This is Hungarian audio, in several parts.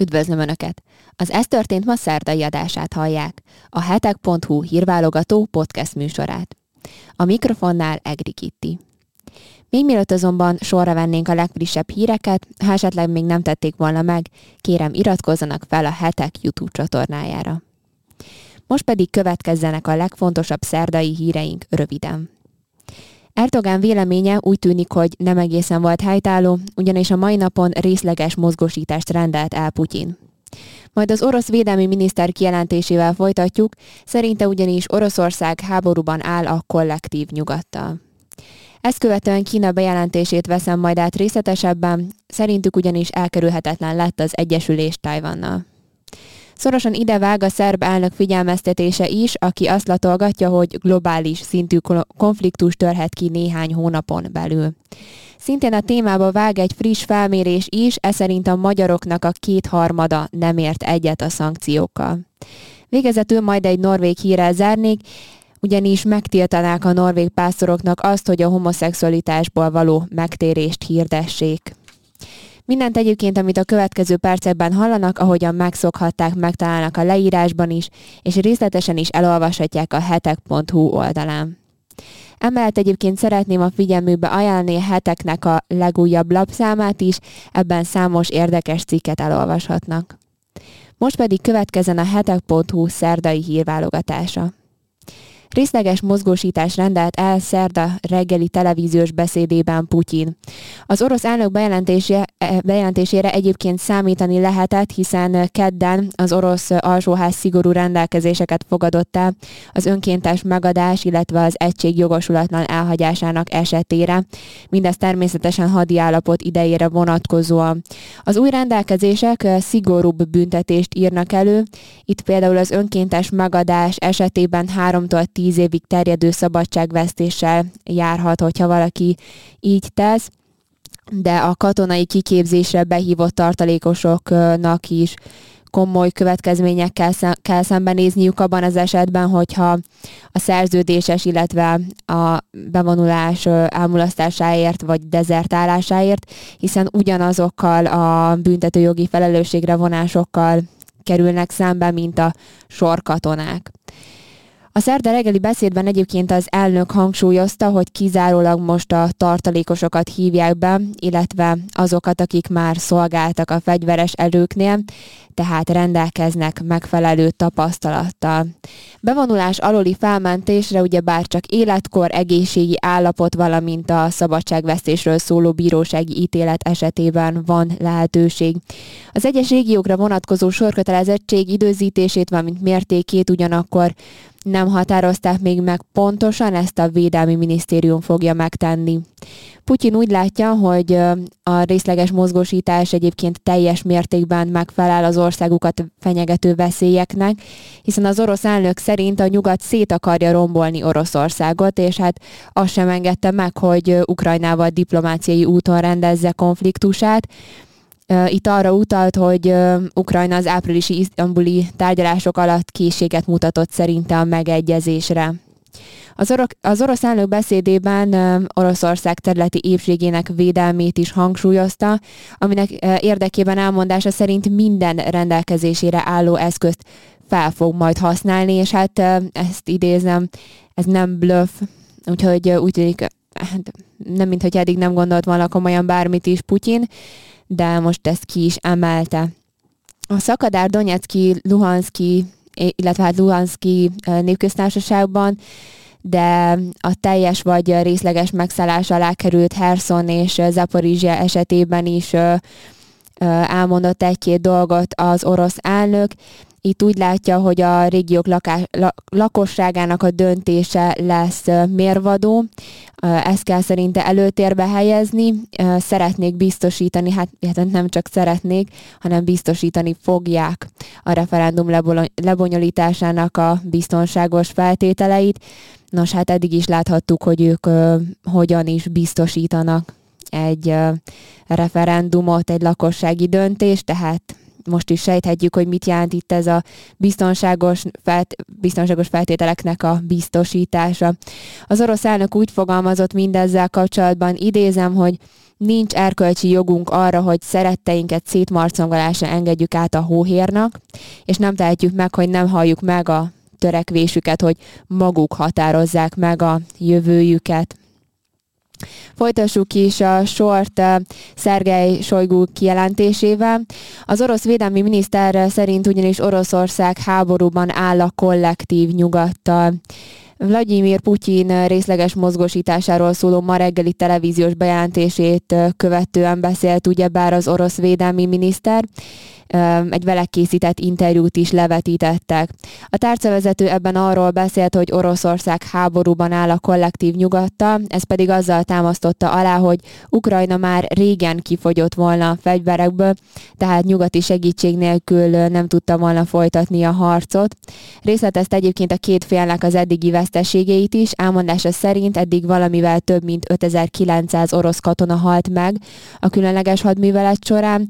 Üdvözlöm Önöket! Az Ez történt ma szerdai adását hallják, a hetek.hu hírválogató podcast műsorát. A mikrofonnál Egri Kitti. Még mielőtt azonban sorra vennénk a legfrissebb híreket, ha esetleg még nem tették volna meg, kérem iratkozzanak fel a hetek YouTube csatornájára. Most pedig következzenek a legfontosabb szerdai híreink röviden. Erdogan véleménye úgy tűnik, hogy nem egészen volt helytálló, ugyanis a mai napon részleges mozgósítást rendelt el Putyin. Majd az orosz védelmi miniszter kijelentésével folytatjuk, szerinte ugyanis Oroszország háborúban áll a kollektív nyugattal. Ezt követően Kína bejelentését veszem majd át részletesebben, szerintük ugyanis elkerülhetetlen lett az egyesülés Tajvannal. Szorosan idevág a szerb elnök figyelmeztetése is, aki azt latolgatja, hogy globális szintű konfliktus törhet ki néhány hónapon belül. Szintén a témába vág egy friss felmérés is, ez szerint a magyaroknak a kétharmada nem ért egyet a szankciókkal. Végezetül majd egy norvég hírrel zárnék, ugyanis megtiltanák a norvég pásztoroknak azt, hogy a homoszexualitásból való megtérést hirdessék. Mindent egyébként, amit a következő percekben hallanak, ahogyan megszokhatták, megtalálnak a leírásban is, és részletesen is elolvashatják a hetek.hu oldalán. Emellett egyébként szeretném a figyelmükbe ajánlani a heteknek a legújabb lapszámát is, ebben számos érdekes cikket elolvashatnak. Most pedig következzen a hetek.hu szerdai hírválogatása. Részleges mozgósítás rendelt el szerda reggeli televíziós beszédében Putyin. Az orosz elnök bejelentése, e, bejelentésére egyébként számítani lehetett, hiszen kedden az orosz alsóház szigorú rendelkezéseket fogadott el az önkéntes megadás, illetve az egység jogosulatlan elhagyásának esetére. Mindez természetesen hadi állapot idejére vonatkozóan. Az új rendelkezések szigorúbb büntetést írnak elő. Itt például az önkéntes megadás esetében 3-tól tíz évig terjedő szabadságvesztéssel járhat, hogyha valaki így tesz, de a katonai kiképzésre behívott tartalékosoknak is komoly következményekkel kell szembenézniük abban az esetben, hogyha a szerződéses, illetve a bevonulás elmulasztásáért vagy dezertálásáért, hiszen ugyanazokkal a büntetőjogi felelősségre vonásokkal kerülnek szembe, mint a sorkatonák. A szerda reggeli beszédben egyébként az elnök hangsúlyozta, hogy kizárólag most a tartalékosokat hívják be, illetve azokat, akik már szolgáltak a fegyveres erőknél, tehát rendelkeznek megfelelő tapasztalattal. Bevonulás aluli felmentésre ugye bár csak életkor, egészségi állapot, valamint a szabadságvesztésről szóló bírósági ítélet esetében van lehetőség. Az egyes régiókra vonatkozó sorkötelezettség időzítését, valamint mértékét ugyanakkor nem határozták még meg pontosan, ezt a Védelmi Minisztérium fogja megtenni. Putyin úgy látja, hogy a részleges mozgósítás egyébként teljes mértékben megfelel az országukat fenyegető veszélyeknek, hiszen az orosz elnök szerint a nyugat szét akarja rombolni Oroszországot, és hát azt sem engedte meg, hogy Ukrajnával diplomáciai úton rendezze konfliktusát. Itt arra utalt, hogy Ukrajna az áprilisi isztambuli tárgyalások alatt készséget mutatott szerinte a megegyezésre. Az, orok, az orosz elnök beszédében Oroszország területi épségének védelmét is hangsúlyozta, aminek érdekében elmondása szerint minden rendelkezésére álló eszközt fel fog majd használni, és hát ezt idézem, ez nem bluff, úgyhogy úgy tűnik, hát nem mintha eddig nem gondolt volna komolyan bármit is Putyin, de most ezt ki is emelte. A szakadár Donetszki, Luhanszki, illetve hát Luhanszki népköztársaságban de a teljes vagy részleges megszállás alá került Herson és Zaporizsia esetében is elmondott egy-két dolgot az orosz elnök. Itt úgy látja, hogy a régiók lakás, lakosságának a döntése lesz mérvadó. Ezt kell szerinte előtérbe helyezni. Szeretnék biztosítani, hát, hát nem csak szeretnék, hanem biztosítani fogják a referendum lebonyolításának a biztonságos feltételeit. Nos, hát eddig is láthattuk, hogy ők hogyan is biztosítanak egy referendumot, egy lakossági döntést, tehát most is sejthetjük, hogy mit jelent itt ez a biztonságos, felt, biztonságos feltételeknek a biztosítása. Az orosz elnök úgy fogalmazott mindezzel kapcsolatban, idézem, hogy nincs erkölcsi jogunk arra, hogy szeretteinket szétmarcongolásra engedjük át a hóhérnak, és nem tehetjük meg, hogy nem halljuk meg a törekvésüket, hogy maguk határozzák meg a jövőjüket. Folytassuk is a sort uh, Szergej Sojgu kijelentésével. Az orosz védelmi miniszter szerint ugyanis Oroszország háborúban áll a kollektív nyugattal. Vladimir Putyin részleges mozgósításáról szóló ma reggeli televíziós bejelentését követően beszélt ugyebár az orosz védelmi miniszter, egy vele készített interjút is levetítettek. A tárcavezető ebben arról beszélt, hogy Oroszország háborúban áll a kollektív nyugattal, ez pedig azzal támasztotta alá, hogy Ukrajna már régen kifogyott volna a fegyverekből, tehát nyugati segítség nélkül nem tudta volna folytatni a harcot. Részletezte egyébként a két félnek az eddigi veszteségeit is, elmondása szerint eddig valamivel több mint 5900 orosz katona halt meg a különleges hadművelet során,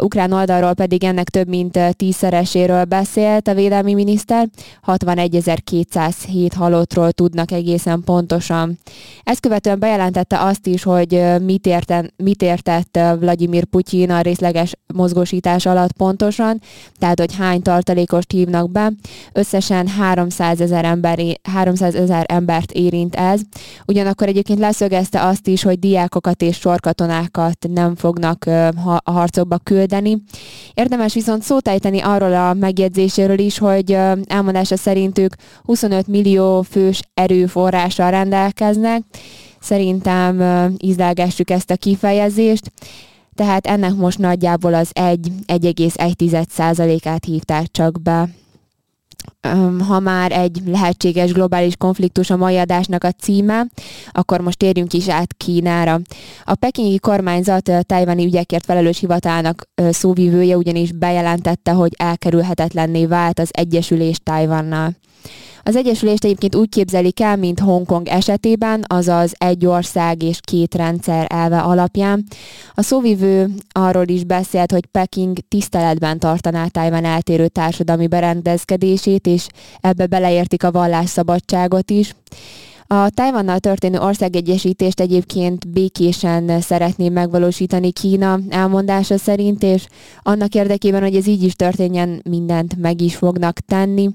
ukrán oldalról pedig pedig ennek több mint tízszereséről beszélt a védelmi miniszter, 61.207 halottról tudnak egészen pontosan. Ezt követően bejelentette azt is, hogy mit, érten, mit értett Vladimir Putyin a részleges mozgósítás alatt pontosan, tehát hogy hány tartalékost hívnak be. Összesen 300 ezer, ember, 300 ezer embert érint ez. Ugyanakkor egyébként leszögezte azt is, hogy diákokat és sorkatonákat nem fognak a harcokba küldeni. Érdemes viszont szót ejteni arról a megjegyzéséről is, hogy elmondása szerint ők 25 millió fős erőforrással rendelkeznek. Szerintem ízlelgessük ezt a kifejezést. Tehát ennek most nagyjából az 1,1%-át hívták csak be ha már egy lehetséges globális konfliktus a mai adásnak a címe, akkor most térjünk is át Kínára. A pekingi kormányzat tájvani ügyekért felelős hivatalnak szóvivője ugyanis bejelentette, hogy elkerülhetetlenné vált az egyesülés Tájvannal. Az Egyesülést egyébként úgy képzelik el, mint Hongkong esetében, azaz egy ország és két rendszer elve alapján. A szóvivő arról is beszélt, hogy Peking tiszteletben tartaná Tájvan eltérő társadalmi berendezkedését, és ebbe beleértik a vallásszabadságot is. A Tajvannal történő országegyesítést egyébként békésen szeretné megvalósítani Kína elmondása szerint, és annak érdekében, hogy ez így is történjen, mindent meg is fognak tenni.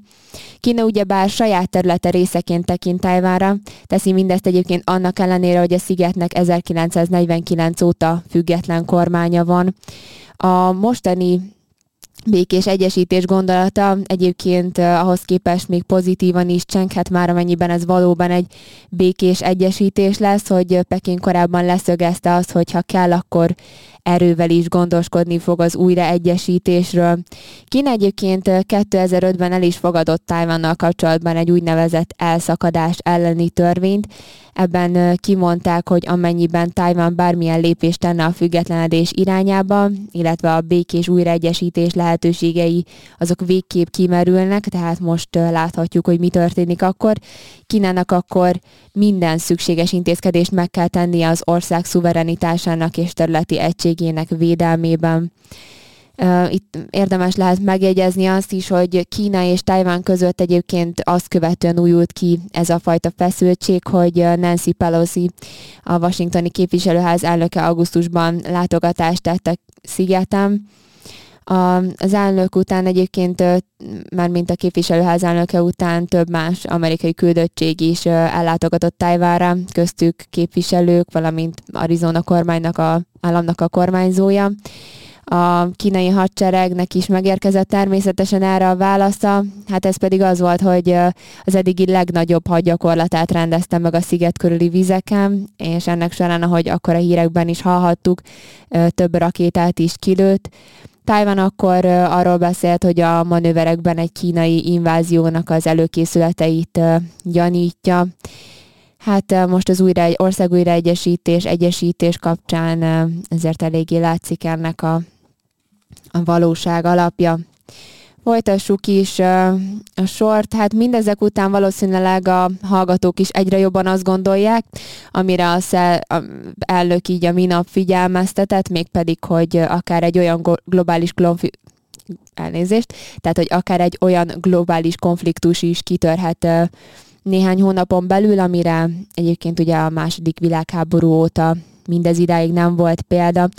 Kína ugyebár saját területe részeként tekint Tajvánra, teszi mindezt egyébként annak ellenére, hogy a szigetnek 1949 óta független kormánya van. A mostani békés egyesítés gondolata egyébként ahhoz képest még pozitívan is csenghet már, amennyiben ez valóban egy békés egyesítés lesz, hogy Peking korábban leszögezte azt, hogy ha kell, akkor erővel is gondoskodni fog az újraegyesítésről. Kína egyébként 2005-ben el is fogadott Tájvannal kapcsolatban egy úgynevezett elszakadás elleni törvényt. Ebben kimondták, hogy amennyiben Tájvan bármilyen lépést tenne a függetlenedés irányába, illetve a békés újraegyesítés lehetőségei, azok végképp kimerülnek, tehát most láthatjuk, hogy mi történik akkor. Kínának akkor minden szükséges intézkedést meg kell tennie az ország szuverenitásának és területi egységének védelmében. Itt érdemes lehet megjegyezni azt is, hogy Kína és Tajván között egyébként azt követően újult ki ez a fajta feszültség, hogy Nancy Pelosi, a washingtoni képviselőház elnöke augusztusban látogatást tett a szigetem, a, az elnök után egyébként, már mint a képviselőház elnöke után több más amerikai küldöttség is ellátogatott Tájvára, köztük képviselők, valamint Arizona kormánynak a államnak a kormányzója. A kínai hadseregnek is megérkezett természetesen erre a válasza, hát ez pedig az volt, hogy az eddigi legnagyobb hadgyakorlatát rendezte meg a sziget körüli vizeken, és ennek során, ahogy akkor a hírekben is hallhattuk, több rakétát is kilőtt. Tájvan akkor arról beszélt, hogy a manőverekben egy kínai inváziónak az előkészületeit gyanítja. Hát most az újra, ország újraegyesítés, egyesítés kapcsán ezért eléggé látszik ennek a, a valóság alapja. Folytassuk is a sort. Hát mindezek után valószínűleg a hallgatók is egyre jobban azt gondolják, amire a elnök így a minap figyelmeztetett, mégpedig, hogy akár egy olyan globális elnézést, tehát hogy akár egy olyan globális konfliktus is kitörhet néhány hónapon belül, amire egyébként ugye a második világháború óta mindez idáig nem volt példa.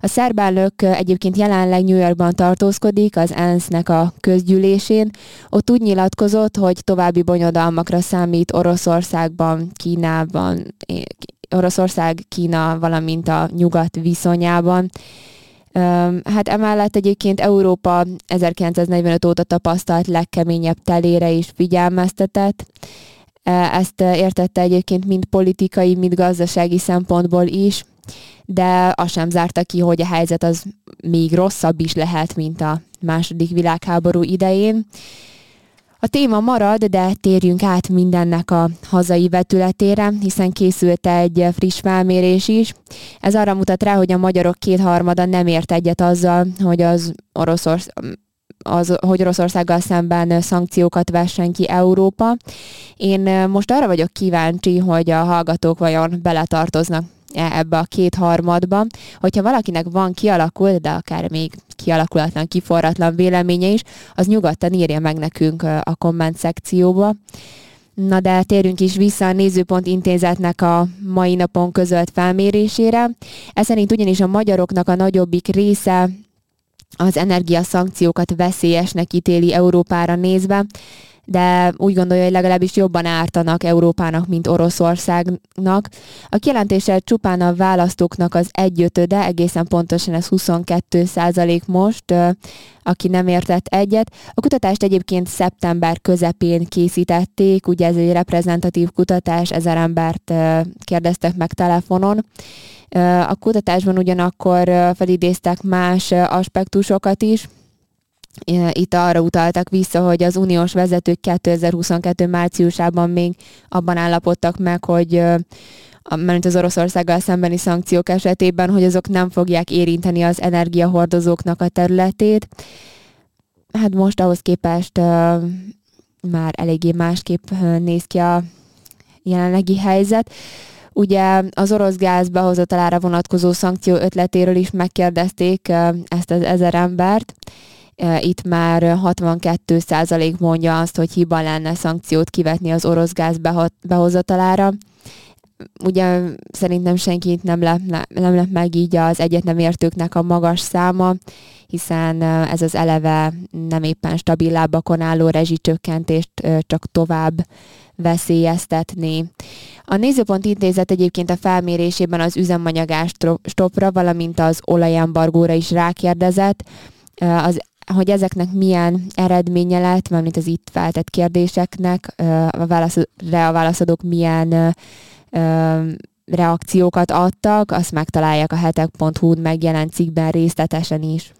A szerb elnök egyébként jelenleg New Yorkban tartózkodik, az ENSZ-nek a közgyűlésén. Ott úgy nyilatkozott, hogy további bonyodalmakra számít Oroszországban, Kínában, Oroszország, Kína, valamint a nyugat viszonyában. Hát emellett egyébként Európa 1945 óta tapasztalt legkeményebb telére is figyelmeztetett. Ezt értette egyébként mind politikai, mind gazdasági szempontból is, de azt sem zárta ki, hogy a helyzet az még rosszabb is lehet, mint a második világháború idején. A téma marad, de térjünk át mindennek a hazai vetületére, hiszen készült egy friss felmérés is. Ez arra mutat rá, hogy a magyarok kétharmada nem ért egyet azzal, hogy az Oroszország az, hogy Oroszországgal szemben szankciókat vessen ki Európa. Én most arra vagyok kíváncsi, hogy a hallgatók vajon beletartoznak ebbe a kétharmadba. Hogyha valakinek van kialakult, de akár még kialakulatlan, kiforratlan véleménye is, az nyugodtan írja meg nekünk a komment szekcióba. Na de térjünk is vissza a Nézőpont Intézetnek a mai napon közölt felmérésére. Ez szerint ugyanis a magyaroknak a nagyobbik része az energiaszankciókat veszélyesnek ítéli Európára nézve, de úgy gondolja, hogy legalábbis jobban ártanak Európának, mint Oroszországnak. A kijelentéssel csupán a választóknak az egyötöde, egészen pontosan ez 22 százalék most, aki nem értett egyet. A kutatást egyébként szeptember közepén készítették, ugye ez egy reprezentatív kutatás, ezer embert kérdeztek meg telefonon. A kutatásban ugyanakkor felidéztek más aspektusokat is, itt arra utaltak vissza, hogy az uniós vezetők 2022 márciusában még abban állapodtak meg, hogy mert az Oroszországgal szembeni szankciók esetében, hogy azok nem fogják érinteni az energiahordozóknak a területét. Hát most ahhoz képest uh, már eléggé másképp néz ki a jelenlegi helyzet. Ugye az orosz gáz behozatalára vonatkozó szankció ötletéről is megkérdezték ezt az ezer embert, itt már 62 százalék mondja azt, hogy hiba lenne szankciót kivetni az orosz gáz behozatalára. Ugye szerintem senkit nem lep, nem lep meg így az egyet nem értőknek a magas száma, hiszen ez az eleve nem éppen stabil lábakon álló rezsicsökkentést csak tovább veszélyeztetni. A Nézőpont Intézet egyébként a felmérésében az üzemanyagás stopra, valamint az olajembargóra is rákérdezett. Az hogy ezeknek milyen eredménye lett, mármint az itt feltett kérdéseknek, a válaszra a válaszadók milyen reakciókat adtak, azt megtalálják a hetek.hu megjelent cikkben részletesen is.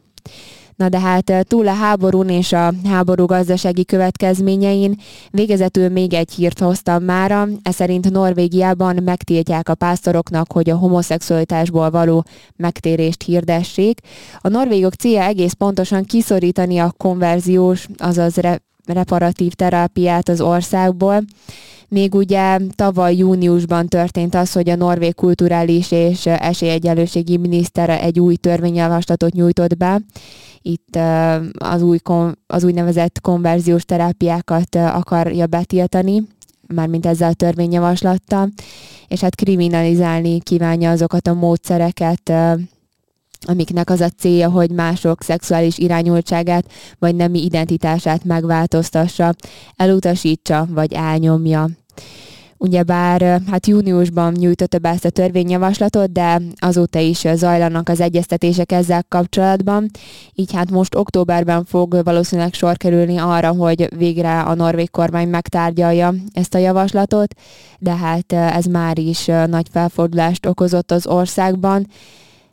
Na de hát túl a háborún és a háború gazdasági következményein végezetül még egy hírt hoztam mára, ez szerint Norvégiában megtiltják a pásztoroknak, hogy a homoszexualitásból való megtérést hirdessék. A norvégok célja egész pontosan kiszorítani a konverziós, azaz re- reparatív terápiát az országból. Még ugye tavaly júniusban történt az, hogy a Norvég Kulturális és Esélyegyenlőségi Minisztere egy új törvényjavaslatot nyújtott be, itt az, új, az úgynevezett konverziós terápiákat akarja betiltani, mármint ezzel a törvényjavaslattal, és hát kriminalizálni kívánja azokat a módszereket, amiknek az a célja, hogy mások szexuális irányultságát vagy nemi identitását megváltoztassa, elutasítsa vagy elnyomja. Ugyebár hát júniusban nyújtotta be ezt a törvényjavaslatot, de azóta is zajlanak az egyeztetések ezzel kapcsolatban, így hát most októberben fog valószínűleg sor kerülni arra, hogy végre a norvég kormány megtárgyalja ezt a javaslatot, de hát ez már is nagy felfordulást okozott az országban,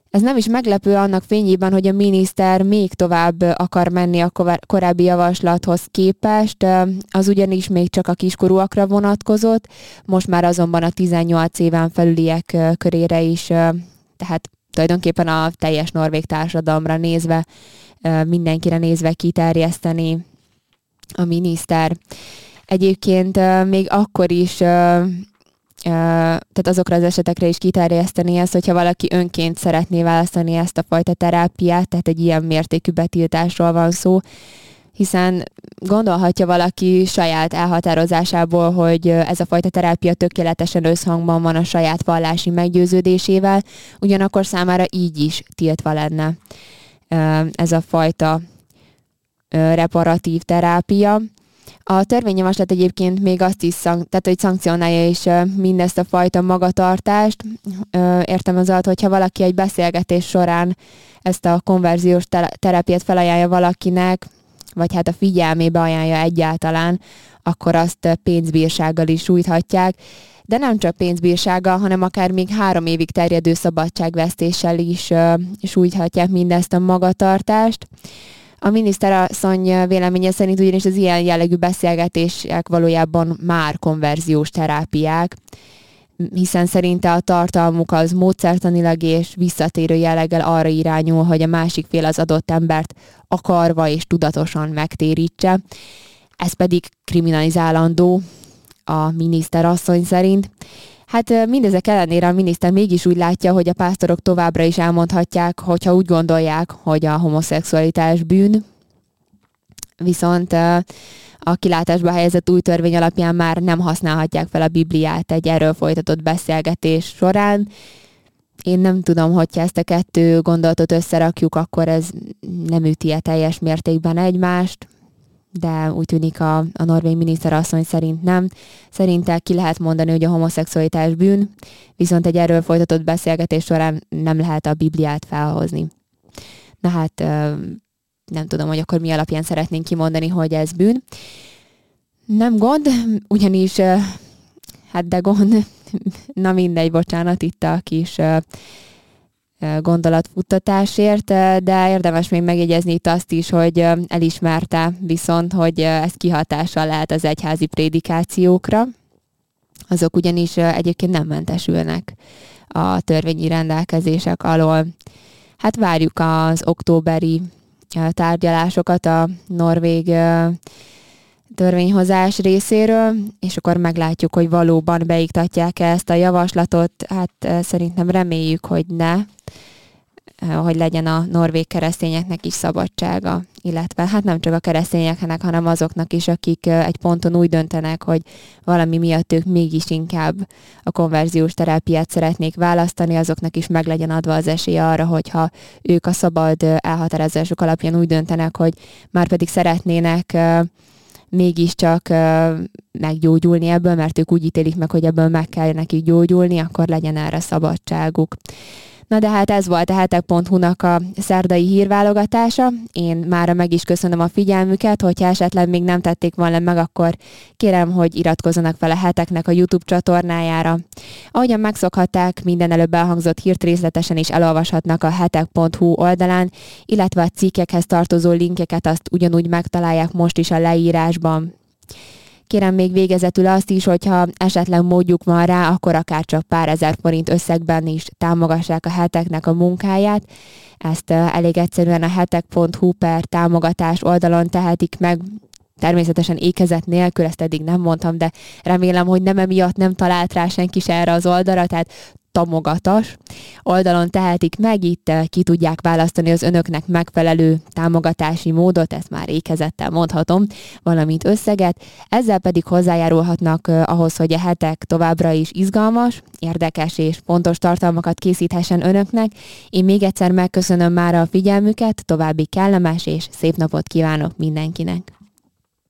ez nem is meglepő annak fényében, hogy a miniszter még tovább akar menni a korábbi javaslathoz képest, az ugyanis még csak a kiskorúakra vonatkozott, most már azonban a 18 éven felüliek körére is, tehát tulajdonképpen a teljes norvég társadalomra nézve, mindenkire nézve kiterjeszteni a miniszter. Egyébként még akkor is tehát azokra az esetekre is kiterjeszteni ezt, hogyha valaki önként szeretné választani ezt a fajta terápiát, tehát egy ilyen mértékű betiltásról van szó, hiszen gondolhatja valaki saját elhatározásából, hogy ez a fajta terápia tökéletesen összhangban van a saját vallási meggyőződésével, ugyanakkor számára így is tiltva lenne ez a fajta reparatív terápia. A törvényjavaslat egyébként még azt is, szank- tehát, hogy szankcionálja is mindezt a fajta magatartást. Értem az alatt, hogyha valaki egy beszélgetés során ezt a konverziós terápiát felajánlja valakinek, vagy hát a figyelmébe ajánlja egyáltalán, akkor azt pénzbírsággal is sújthatják. De nem csak pénzbírsággal, hanem akár még három évig terjedő szabadságvesztéssel is sújthatják mindezt a magatartást. A miniszterasszony véleménye szerint ugyanis az ilyen jellegű beszélgetések valójában már konverziós terápiák, hiszen szerinte a tartalmuk az módszertanilag és visszatérő jelleggel arra irányul, hogy a másik fél az adott embert akarva és tudatosan megtérítse. Ez pedig kriminalizálandó a miniszterasszony szerint. Hát mindezek ellenére a miniszter mégis úgy látja, hogy a pásztorok továbbra is elmondhatják, hogyha úgy gondolják, hogy a homoszexualitás bűn, viszont a kilátásba helyezett új törvény alapján már nem használhatják fel a Bibliát egy erről folytatott beszélgetés során. Én nem tudom, hogyha ezt a kettő gondolatot összerakjuk, akkor ez nem üti -e teljes mértékben egymást de úgy tűnik a, a norvég miniszter asszony szerint nem. Szerinte ki lehet mondani, hogy a homoszexualitás bűn, viszont egy erről folytatott beszélgetés során nem lehet a Bibliát felhozni. Na hát nem tudom, hogy akkor mi alapján szeretnénk kimondani, hogy ez bűn. Nem gond, ugyanis hát de gond, na mindegy, bocsánat, itt a kis gondolatfuttatásért, de érdemes még megjegyezni itt azt is, hogy elismerte viszont, hogy ez kihatással lehet az egyházi prédikációkra. Azok ugyanis egyébként nem mentesülnek a törvényi rendelkezések alól. Hát várjuk az októberi tárgyalásokat a norvég törvényhozás részéről, és akkor meglátjuk, hogy valóban beiktatják -e ezt a javaslatot. Hát szerintem reméljük, hogy ne, hogy legyen a norvég keresztényeknek is szabadsága, illetve hát nem csak a keresztényeknek, hanem azoknak is, akik egy ponton úgy döntenek, hogy valami miatt ők mégis inkább a konverziós terápiát szeretnék választani, azoknak is meg legyen adva az esély arra, hogyha ők a szabad elhatározások alapján úgy döntenek, hogy már pedig szeretnének mégiscsak meggyógyulni ebből, mert ők úgy ítélik meg, hogy ebből meg kell nekik gyógyulni, akkor legyen erre szabadságuk. Na de hát ez volt a hetek.hu-nak a szerdai hírválogatása. Én mára meg is köszönöm a figyelmüket, hogyha esetleg még nem tették volna meg, akkor kérem, hogy iratkozzanak fel a heteknek a YouTube csatornájára. Ahogyan megszokhatták, minden előbb elhangzott hírt részletesen is elolvashatnak a hetek.hu oldalán, illetve a cikkekhez tartozó linkeket azt ugyanúgy megtalálják most is a leírásban. Kérem még végezetül azt is, hogyha esetleg módjuk van rá, akkor akár csak pár ezer forint összegben is támogassák a heteknek a munkáját. Ezt elég egyszerűen a hetek.hu per támogatás oldalon tehetik meg, természetesen ékezet nélkül, ezt eddig nem mondtam, de remélem, hogy nem emiatt nem talált rá senki se erre az oldalra, tehát támogatas oldalon tehetik meg, itt eh, ki tudják választani az önöknek megfelelő támogatási módot, ezt már ékezettel mondhatom, valamint összeget, ezzel pedig hozzájárulhatnak eh, ahhoz, hogy a hetek továbbra is izgalmas, érdekes és pontos tartalmakat készíthessen önöknek. Én még egyszer megköszönöm már a figyelmüket, további kellemes és szép napot kívánok mindenkinek!